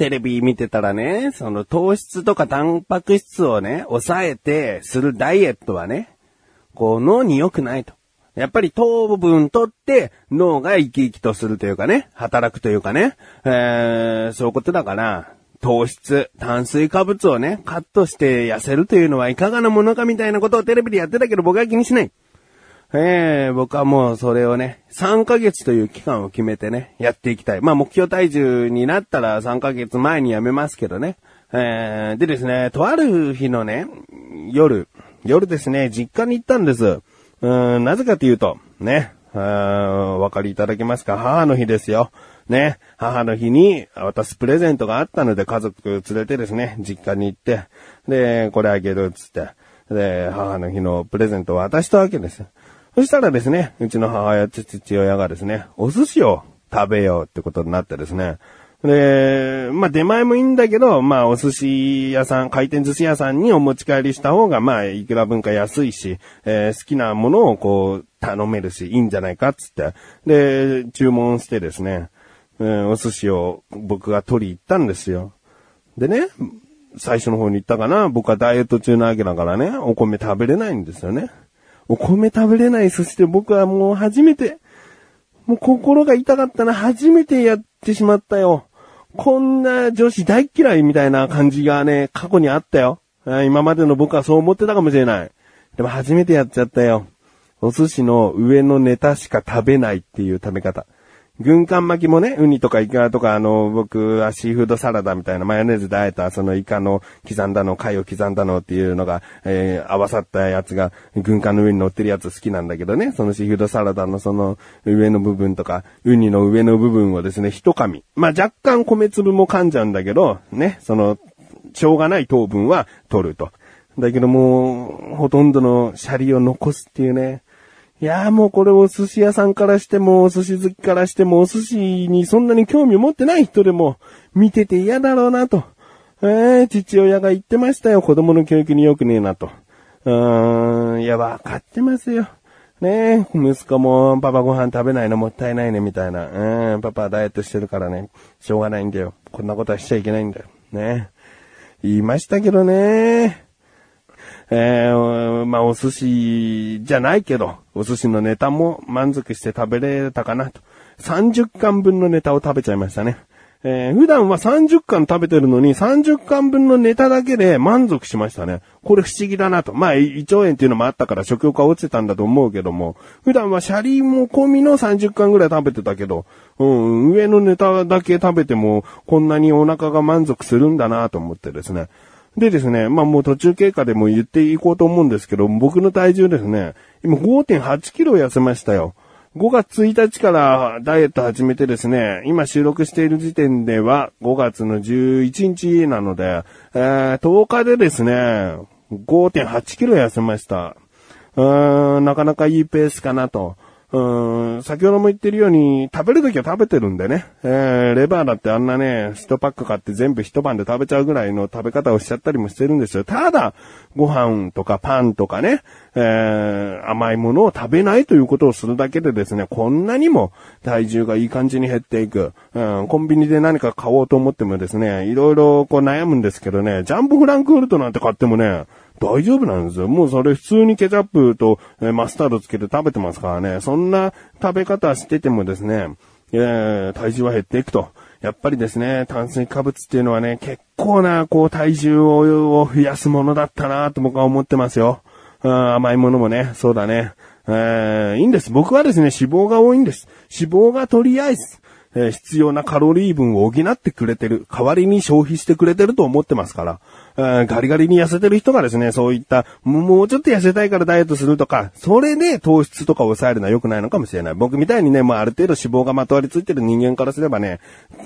テレビ見てたらね、その糖質とかタンパク質をね、抑えてするダイエットはね、こう脳に良くないと。やっぱり糖分取って脳が生き生きとするというかね、働くというかね、えー、そういうことだから、糖質、炭水化物をね、カットして痩せるというのはいかがなものかみたいなことをテレビでやってたけど僕は気にしない。ええ僕はもうそれをね、3ヶ月という期間を決めてね、やっていきたい。まあ目標体重になったら3ヶ月前にやめますけどね。えー、でですね、とある日のね、夜、夜ですね、実家に行ったんです。うん、なぜかというと、ね、あーお分かりいただけますか？母の日ですよ。ね、母の日に渡すプレゼントがあったので家族連れてですね、実家に行って、で、これあげるっつって、で、母の日のプレゼントを渡したわけです。そしたらですね、うちの母親と父親がですね、お寿司を食べようってことになってですね、で、まあ出前もいいんだけど、まあお寿司屋さん、回転寿司屋さんにお持ち帰りした方が、まあいくら分か安いし、えー好きなものをこう頼めるし、いいんじゃないかっつって、で、注文してですね、えーお寿司を僕が取り行ったんですよ。でね、最初の方に言ったかな、僕はダイエット中なわけだからね、お米食べれないんですよね。お米食べれない、そして僕はもう初めて、もう心が痛かったな、初めてやってしまったよ。こんな女子大嫌いみたいな感じがね、過去にあったよ。今までの僕はそう思ってたかもしれない。でも初めてやっちゃったよ。お寿司の上のネタしか食べないっていう食べ方。軍艦巻きもね、ウニとかイカとか、あの、僕はシーフードサラダみたいなマヨネーズで和えた、そのイカの刻んだの、貝を刻んだのっていうのが、えー合わさったやつが、軍艦の上に乗ってるやつ好きなんだけどね、そのシーフードサラダのその上の部分とか、ウニの上の部分をですね、一噛み。まあ、若干米粒も噛んじゃうんだけど、ね、その、しょうがない糖分は取ると。だけどもう、ほとんどのシャリを残すっていうね。いやーもうこれお寿司屋さんからしても、お寿司好きからしても、お寿司にそんなに興味を持ってない人でも、見てて嫌だろうなと。えー、父親が言ってましたよ。子供の教育に良くねえなと。うーん、いや、わかってますよ。ねえ、息子もパパご飯食べないのもったいないね、みたいな。うん、パパダイエットしてるからね、しょうがないんだよ。こんなことはしちゃいけないんだよ。ね言いましたけどね。えー、まあ、お寿司じゃないけど、お寿司のネタも満足して食べれたかなと。30巻分のネタを食べちゃいましたね。えー普段は30巻食べてるのに30巻分のネタだけで満足しましたね。これ不思議だなと。まあ、胃腸炎っていうのもあったから食欲が落ちてたんだと思うけども、普段はシャリも込みの30巻ぐらい食べてたけど、うん、上のネタだけ食べてもこんなにお腹が満足するんだなと思ってですね。でですね、まあもう途中経過でも言っていこうと思うんですけど、僕の体重ですね、今5.8キロ痩せましたよ。5月1日からダイエット始めてですね、今収録している時点では5月の11日なので、えー10日でですね、5.8キロ痩せました。うーん、なかなかいいペースかなと。うん、先ほども言ってるように、食べるときは食べてるんでね。えー、レバーだってあんなね、一パック買って全部一晩で食べちゃうぐらいの食べ方をしちゃったりもしてるんですよ。ただ、ご飯とかパンとかね、えー、甘いものを食べないということをするだけでですね、こんなにも体重がいい感じに減っていく。うん、コンビニで何か買おうと思ってもですね、いろいろこう悩むんですけどね、ジャンボフランクフルトなんて買ってもね、大丈夫なんですよ。もうそれ普通にケチャップとマスタードつけて食べてますからね。そんな食べ方しててもですね、えー体重は減っていくと。やっぱりですね、炭水化物っていうのはね、結構な、こう、体重を増やすものだったなと僕は思ってますよ。甘いものもね、そうだね。えーいいんです。僕はですね、脂肪が多いんです。脂肪がとりあえず、えー必要なカロリー分を補ってくれてる。代わりに消費してくれてると思ってますから。ガリガリに痩せてる人がですね、そういった、もうちょっと痩せたいからダイエットするとか、それで糖質とかを抑えるのは良くないのかもしれない。僕みたいにね、もうある程度脂肪がまとわりついてる人間からすればね、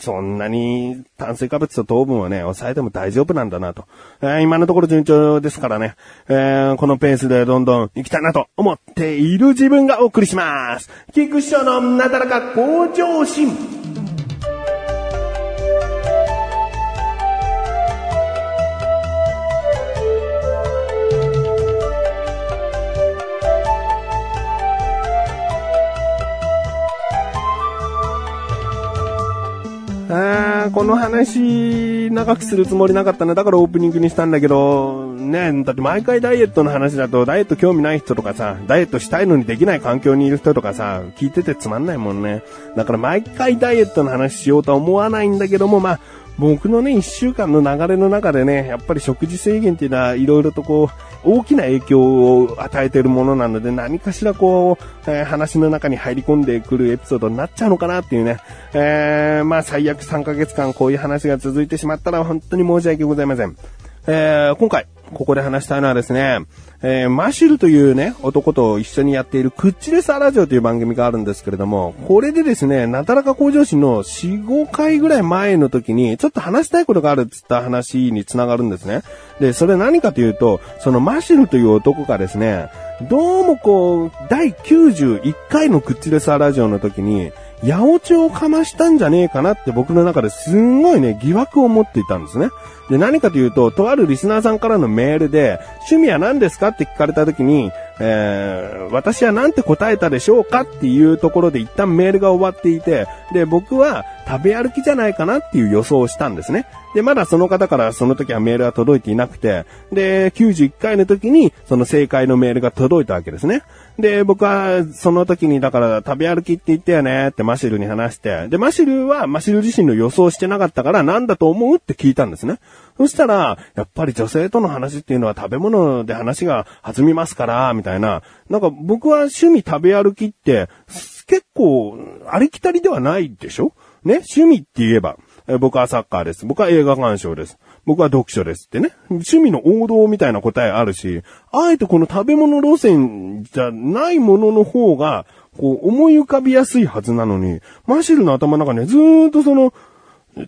そんなに炭水化物と糖分をね、抑えても大丈夫なんだなと。えー今のところ順調ですからね、えーこのペースでどんどん行きたいなと思っている自分がお送りします。菊師匠のなだらか向上心。あーこの話、長くするつもりなかったな。だからオープニングにしたんだけど、ね、だって毎回ダイエットの話だと、ダイエット興味ない人とかさ、ダイエットしたいのにできない環境にいる人とかさ、聞いててつまんないもんね。だから毎回ダイエットの話しようとは思わないんだけども、まあ、僕のね、一週間の流れの中でね、やっぱり食事制限っていうのは、いろいろとこう、大きな影響を与えているものなので、何かしらこう、えー、話の中に入り込んでくるエピソードになっちゃうのかなっていうね。えー、まあ最悪3ヶ月間こういう話が続いてしまったら本当に申し訳ございません。えー、今回、ここで話したいのはですね、えー、マシルというね、男と一緒にやっているクッチレサーラジオという番組があるんですけれども、これでですね、なだらか向上心の4、5回ぐらい前の時に、ちょっと話したいことがあるっつった話につながるんですね。で、それ何かというと、そのマシルという男がですね、どうもこう、第91回のクッチレサーラジオの時に、八百長をかましたんじゃねえかなって僕の中ですんごいね、疑惑を持っていたんですね。で、何かというと、とあるリスナーさんからのメールで、趣味は何ですかって聞かれた時に、えー、私は何て答えたでしょうかっていうところで一旦メールが終わっていて、で、僕は食べ歩きじゃないかなっていう予想をしたんですね。で、まだその方からその時はメールが届いていなくて、で、91回の時にその正解のメールが届いたわけですね。で、僕はその時にだから食べ歩きって言ったよねってマシルに話して、で、マシルはマシル自身の予想してなかったから何だと思うって聞いたんですね。そしたら、やっぱり女性との話っていうのは食べ物で話が弾みますから、みたいな。なんか僕は趣味食べ歩きって、結構、ありきたりではないでしょ？ね？趣味って言えば、僕はサッカーです。僕は映画鑑賞です。僕は読書ですってね。趣味の王道みたいな答えあるし、あえてこの食べ物路線じゃないものの方が、こう思い浮かびやすいはずなのに、マシルの頭の中にずーっとその、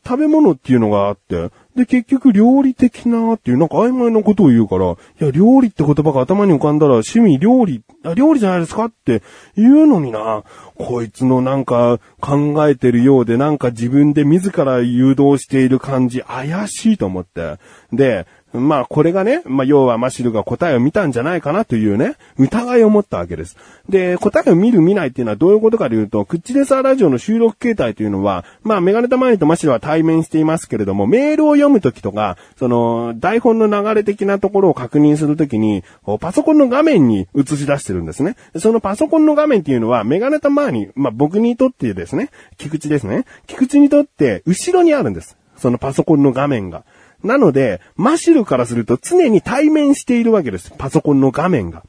食べ物っていうのがあって、で、結局料理的なっていうなんか曖昧なことを言うから、いや、料理って言葉が頭に浮かんだら趣味料理、あ、料理じゃないですかって言うのにな、こいつのなんか考えてるようでなんか自分で自ら誘導している感じ怪しいと思って。で、まあこれがね、まあ要はマシルが答えを見たんじゃないかなというね、疑いを持ったわけです。で、答えを見る見ないっていうのはどういうことかというと、クッチレサーラジオの収録形態というのは、まあメガネタマニとマシルは対面していますけれども、メールを読むときとか、その台本の流れ的なところを確認するときに、パソコンの画面に映し出してるんですね。そのパソコンの画面っていうのは、メガネタマニ、まあ僕にとってですね、菊池ですね。菊池にとって後ろにあるんです。そのパソコンの画面が。なので、マシルからすると常に対面しているわけです。パソコンの画面が。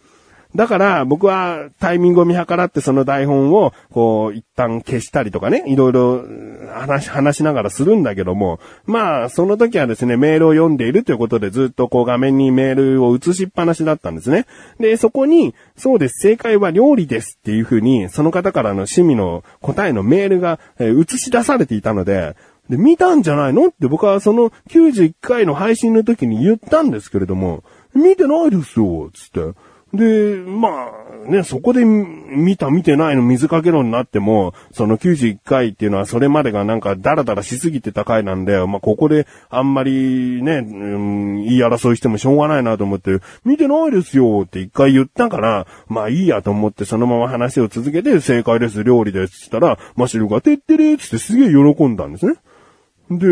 だから僕はタイミングを見計らってその台本をこう一旦消したりとかね、いろいろ話、話しながらするんだけども、まあその時はですね、メールを読んでいるということでずっとこう画面にメールを映しっぱなしだったんですね。で、そこに、そうです、正解は料理ですっていうふうに、その方からの趣味の答えのメールが映し出されていたので、で、見たんじゃないの？って僕はその91回の配信の時に言ったんですけれども、見てないですよ、つって。で、まあ、ね、そこで見た見てないの水かけ論になっても、その91回っていうのはそれまでがなんかダラダラしすぎてた回なんで、まあここであんまりね、うん、言い争いしてもしょうがないなと思って、見てないですよって一回言ったから、まあいいやと思ってそのまま話を続けて正解です、料理ですって言ったら、マシルがてってれーってすげえ喜んだんですね。で、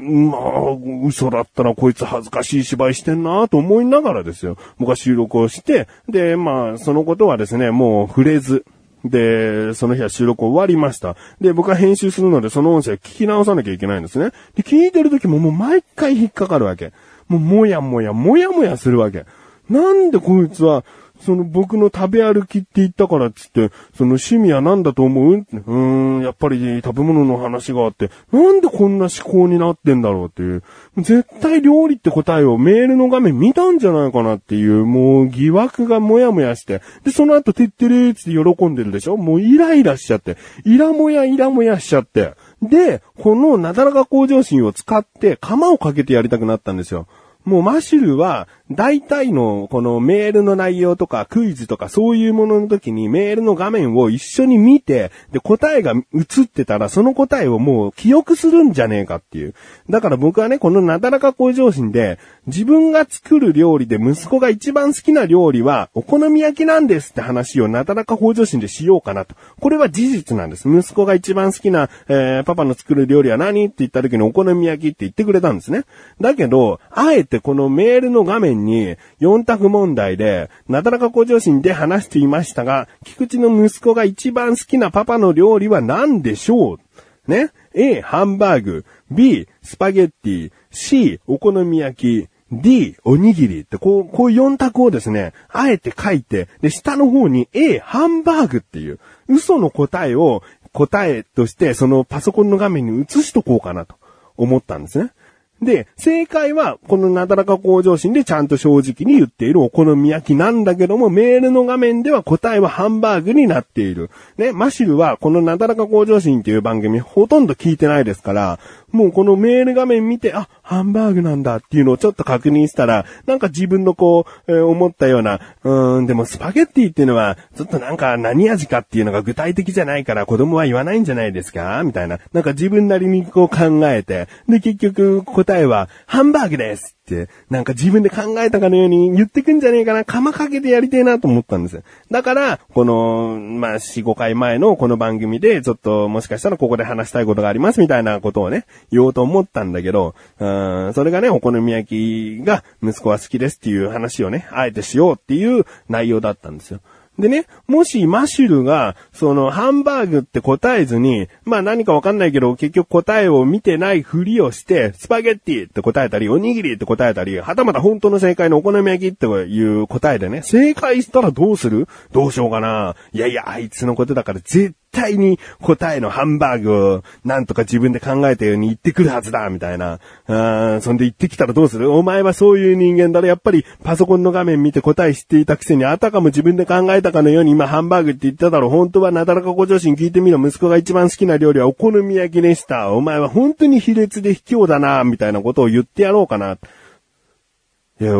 まあ、嘘だったらこいつ恥ずかしい芝居してんなと思いながらですよ。僕は収録をして、で、まあ、そのことはですね、もう触れず、で、その日は収録終わりました。で、僕は編集するので、その音声聞き直さなきゃいけないんですね。で、聞いてる時ももう毎回引っかかるわけ。もう、もやもや、もやもやするわけ。なんでこいつは、その僕の食べ歩きって言ったからっつって、その趣味は何だと思う？うーん、やっぱり食べ物の話があって、なんでこんな思考になってんだろうっていう。絶対料理って答えをメールの画面見たんじゃないかなっていう、もう疑惑がもやもやして。で、その後、てってれーつって喜んでるでしょ？もうイライラしちゃって。イラもやイラもやしちゃって。で、このなだらか向上心を使って、釜をかけてやりたくなったんですよ。もうマシュルは、大体のこのメールの内容とかクイズとかそういうものの時にメールの画面を一緒に見て、で答えが映ってたらその答えをもう記憶するんじゃねえかっていう。だから僕はね、このなだらか向上心で自分が作る料理で息子が一番好きな料理はお好み焼きなんですって話をなだらか向上心でしようかなと。これは事実なんです。息子が一番好きな、えー、パパの作る料理は何って言った時にお好み焼きって言ってくれたんですね。だけど、あえてこのメールの画面に4択問題で、なだらか向上心で話していましたが、菊池の息子が一番好きなパパの料理は何でしょう？ね ?A、ハンバーグ。B、スパゲッティ。C、お好み焼き。D、おにぎりって、こう、こう4択をですね、あえて書いて、で、下の方に A、ハンバーグっていう、嘘の答えを答えとして、そのパソコンの画面に映しとこうかなと思ったんですね。で、正解は、このなだらか向上心でちゃんと正直に言っているお好み焼きなんだけども、メールの画面では答えはハンバーグになっている。ね、マシルはこのなだらか向上心っていう番組ほとんど聞いてないですから、もうこのメール画面見て、あ、ハンバーグなんだっていうのをちょっと確認したら、なんか自分のこう、えー、思ったような、うーん、でもスパゲッティっていうのは、ちょっとなんか何味かっていうのが具体的じゃないから子供は言わないんじゃないですか？みたいな。なんか自分なりにこう考えて、で結局答えは、ハンバーグですって、なんか自分で考えたかのように言ってくんじゃねえかな、釜かけてやりてえなと思ったんですよ。だから、この、まあ、4、5回前のこの番組で、ちょっともしかしたらここで話したいことがありますみたいなことをね、言おうと思ったんだけど、うん、それがね、お好み焼きが息子は好きですっていう話をね、あえてしようっていう内容だったんですよ。でね、もしマシュルが、その、ハンバーグって答えずに、まあ何かわかんないけど、結局答えを見てないふりをして、スパゲッティって答えたり、おにぎりって答えたり、はたまた本当の正解のお好み焼きっていう答えでね、正解したらどうする？どうしようかな？いやいや、あいつのことだから絶対に答えのハンバーグをなんとか自分で考えたように言ってくるはずだ、みたいな。うん、そんで言ってきたらどうする？お前はそういう人間だろ。やっぱりパソコンの画面見て答え知っていたくせに、あたかも自分で考えたかのように今ハンバーグって言っただろ。本当はなだらかご女子に聞いてみろ。息子が一番好きな料理はお好み焼きでした。お前は本当に卑劣で卑怯だな、みたいなことを言ってやろうかな。いや、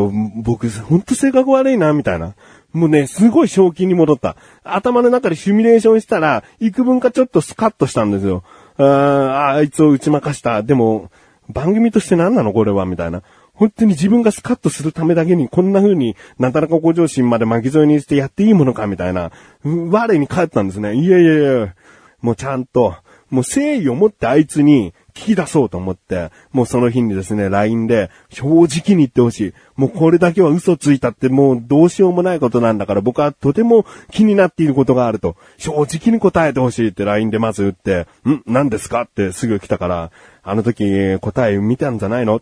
僕、ほんと性格悪いな、みたいな。もうね、すごい正気に戻った。頭の中でシミュレーションしたら、幾分かちょっとスカッとしたんですよ。ああいつを打ち負かした。でも、番組として何なのこれは？みたいな。本当に自分がスカッとするためだけにこんな風になだらか向上心まで巻き添えにしてやっていいものか？みたいな、我に帰ったんですね。いやいやいや、もうちゃんと、もう誠意を持ってあいつに聞き出そうと思って、もうその日にですね、LINE で正直に言ってほしい。もうこれだけは嘘ついたってもうどうしようもないことなんだから僕はとても気になっていることがあると。正直に答えてほしいって LINE でまず打って、ん？何ですか？ってすぐ来たから、あの時答え見たんじゃないの？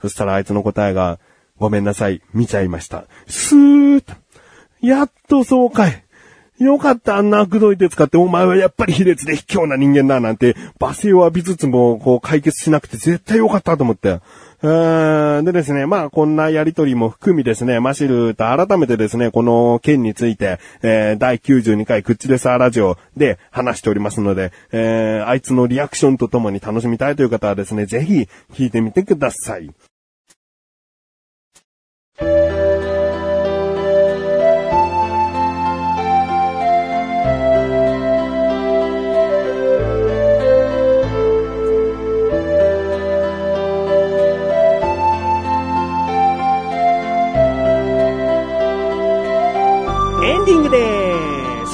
そしたらあいつの答えが、ごめんなさい、見ちゃいました。スーッと。やっとそうかい。よかった、あんな悪どい手使って、お前はやっぱり卑劣で卑怯な人間だ、なんて、罵声を浴びつつも、こう、解決しなくて絶対よかったと思って。うんでですね、まあこんなやりとりも含みですね、マシルと改めてですね、この件について、えー、第92回クッチレサーラジオで話しておりますので、えー、あいつのリアクションとともに楽しみたいという方はですね、ぜひ聞いてみてください。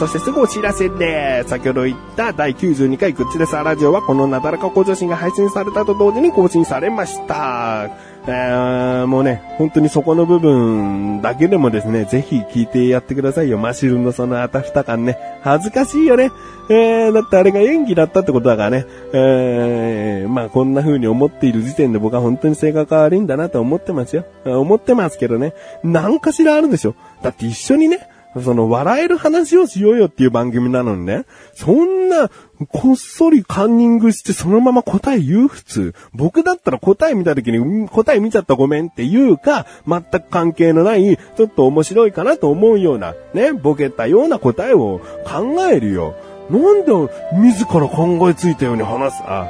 そしてすぐお知らせで、先ほど言った第92回グッチレサーラジオはこのなだらか向上心が配信されたと同時に更新されました。えー、もうね、本当にそこの部分だけでもですね、ぜひ聞いてやってくださいよ。マシルのそのあたふた感ね。恥ずかしいよね。えー、だってあれが演技だったってことだからね。えー、まあこんな風に思っている時点で僕は本当に性格が悪いんだなと思ってますよ。思ってますけどね。何かしらあるでしょ。だって一緒にね、その笑える話をしようよっていう番組なのにね、そんな、こっそりカンニングしてそのまま答え言う普通。僕だったら答え見た時に、答え見ちゃったごめんっていうか、全く関係のない、ちょっと面白いかなと思うような、ね、ボケたような答えを考えるよ。なんで、自ら考えついたように話す、あ、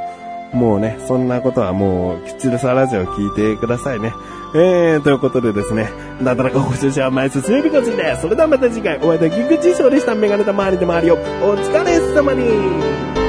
もうね、そんなことはもう、きっちりさラジオ聞いてくださいね。えー、ということでですね、なだらかご出社は前進みびこちです。それではまた次回、お会いできぐちしょうでした。メガネた周りで周りを、お疲れ様に